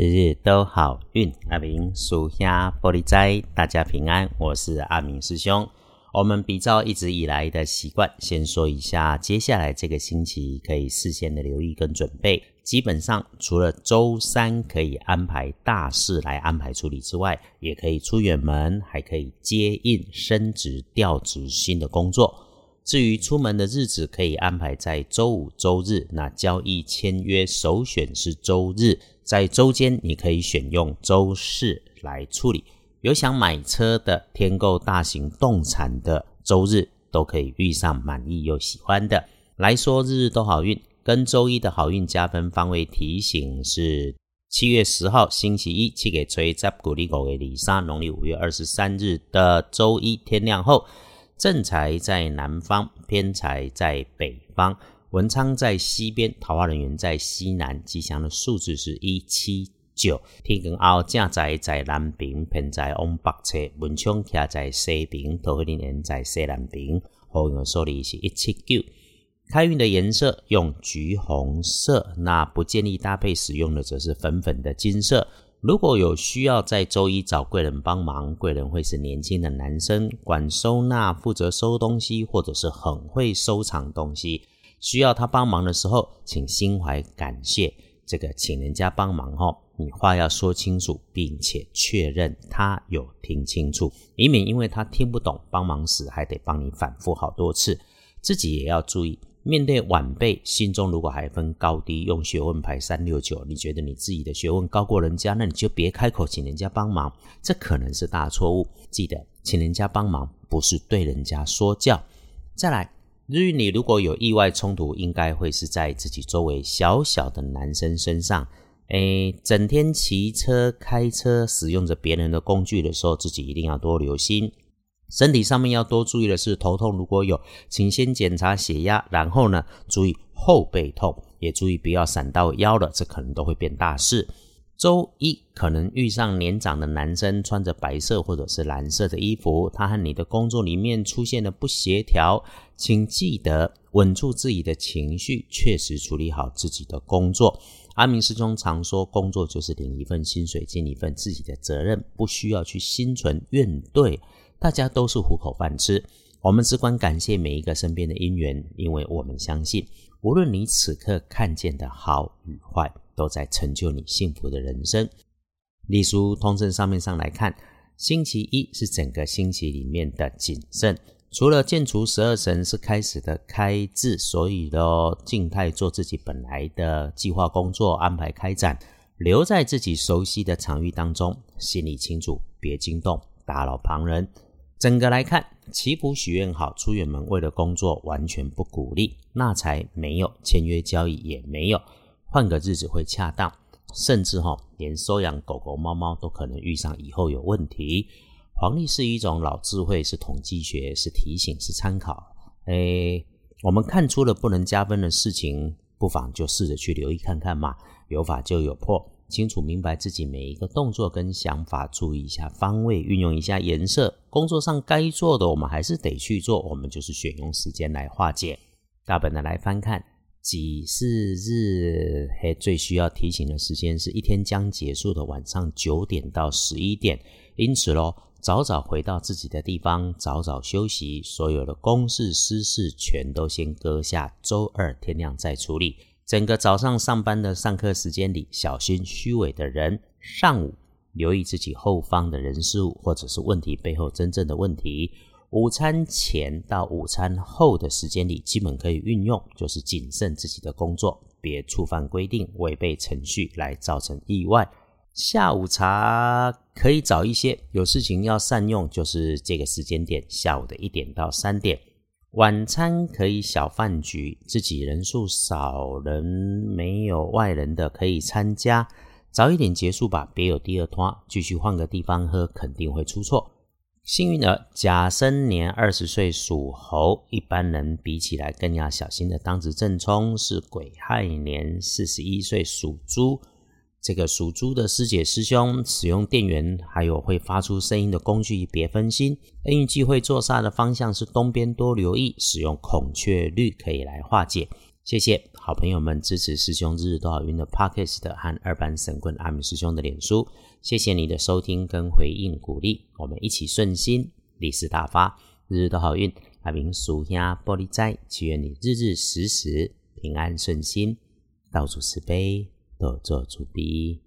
日日都好运，阿明属下玻璃斋，大家平安。我是阿明师兄。我们比照一直以来的习惯，先说一下接下来这个星期可以事先的留意跟准备。基本上，除了周三可以安排大事来安排处理之外，也可以出远门，还可以接应升职调职新的工作。至于出门的日子，可以安排在周五、周日。那交易签约首选是周日。在周间，你可以选用周四来处理。有想买车的、添购大型动产的，周日都可以遇上满意又喜欢的。来说日日都好运，跟周一的好运加分方位提醒是七月十号星期一，寄给吹在古里狗给李莎。农历五月二十三日的周一天亮后，正财在南方，偏财在北方。文昌在西边，桃花人员在西南，吉祥的数字是一七九。天光后，正在在南边，偏在往北侧。文昌徛在西边，桃花人员在西南边。好运的数字是一七九。开运的颜色用橘红色，那不建议搭配使用的则是粉粉的金色。如果有需要在周一找贵人帮忙，贵人会是年轻的男生，管收纳、负责收东西，或者是很会收藏东西。需要他帮忙的时候，请心怀感谢。这个请人家帮忙哦，你话要说清楚，并且确认他有听清楚，以免因为他听不懂，帮忙时还得帮你反复好多次。自己也要注意，面对晚辈，心中如果还分高低，用学问排三六九，你觉得你自己的学问高过人家，那你就别开口请人家帮忙，这可能是大错误。记得，请人家帮忙不是对人家说教。再来。日运你如果有意外冲突，应该会是在自己周围小小的男生身上。诶，整天骑车、开车，使用着别人的工具的时候，自己一定要多留心。身体上面要多注意的是，头痛如果有，请先检查血压，然后呢，注意后背痛，也注意不要闪到腰了，这可能都会变大事。周一可能遇上年长的男生，穿着白色或者是蓝色的衣服，他和你的工作里面出现了不协调，请记得稳住自己的情绪，确实处理好自己的工作。阿明师兄常说，工作就是领一份薪水，尽一份自己的责任，不需要去心存怨怼，大家都是糊口饭吃。我们只管感谢每一个身边的因缘，因为我们相信，无论你此刻看见的好与坏。都在成就你幸福的人生。隶书通证上面上来看，星期一是整个星期里面的谨慎，除了建除十二神是开始的开智，所以呢，静态做自己本来的计划工作安排开展，留在自己熟悉的场域当中，心里清楚，别惊动打扰旁人。整个来看，祈福许愿好，出远门为了工作完全不鼓励，那才没有，签约交易也没有。换个日子会恰当，甚至哈，连收养狗狗、猫猫都可能遇上以后有问题。黄历是一种老智慧，是统计学，是提醒，是参考。哎，我们看出了不能加分的事情，不妨就试着去留意看看嘛。有法就有破，清楚明白自己每一个动作跟想法，注意一下方位，运用一下颜色。工作上该做的，我们还是得去做。我们就是选用时间来化解。大本的来翻看。几是日，最需要提醒的时间是一天将结束的晚上九点到十一点，因此咯，早早回到自己的地方，早早休息，所有的公事私事全都先搁下，周二天亮再处理。整个早上上班的上课时间里，小心虚伪的人；上午留意自己后方的人事物，或者是问题背后真正的问题。午餐前到午餐后的时间里，基本可以运用，就是谨慎自己的工作，别触犯规定、违背程序来造成意外。下午茶可以早一些，有事情要善用，就是这个时间点，下午的一点到三点。晚餐可以小饭局，自己人数少人没有外人的可以参加，早一点结束吧，别有第二拖，继续换个地方喝，肯定会出错。幸运儿甲申年二十岁属猴，一般人比起来更要小心的。当值正冲是癸亥年四十一岁属猪，这个属猪的师姐师兄使用电源还有会发出声音的工具，别分心。恩运忌讳坐煞的方向是东边，多留意使用孔雀绿可以来化解。谢谢好朋友们支持师兄日日都好运的 Podcast 和二班神棍阿明师兄的脸书，谢谢你的收听跟回应鼓励，我们一起顺心，利市大发，日日都好运。阿明属下玻璃斋，祈愿你日日时时平安顺心，到处慈悲，多做主逼。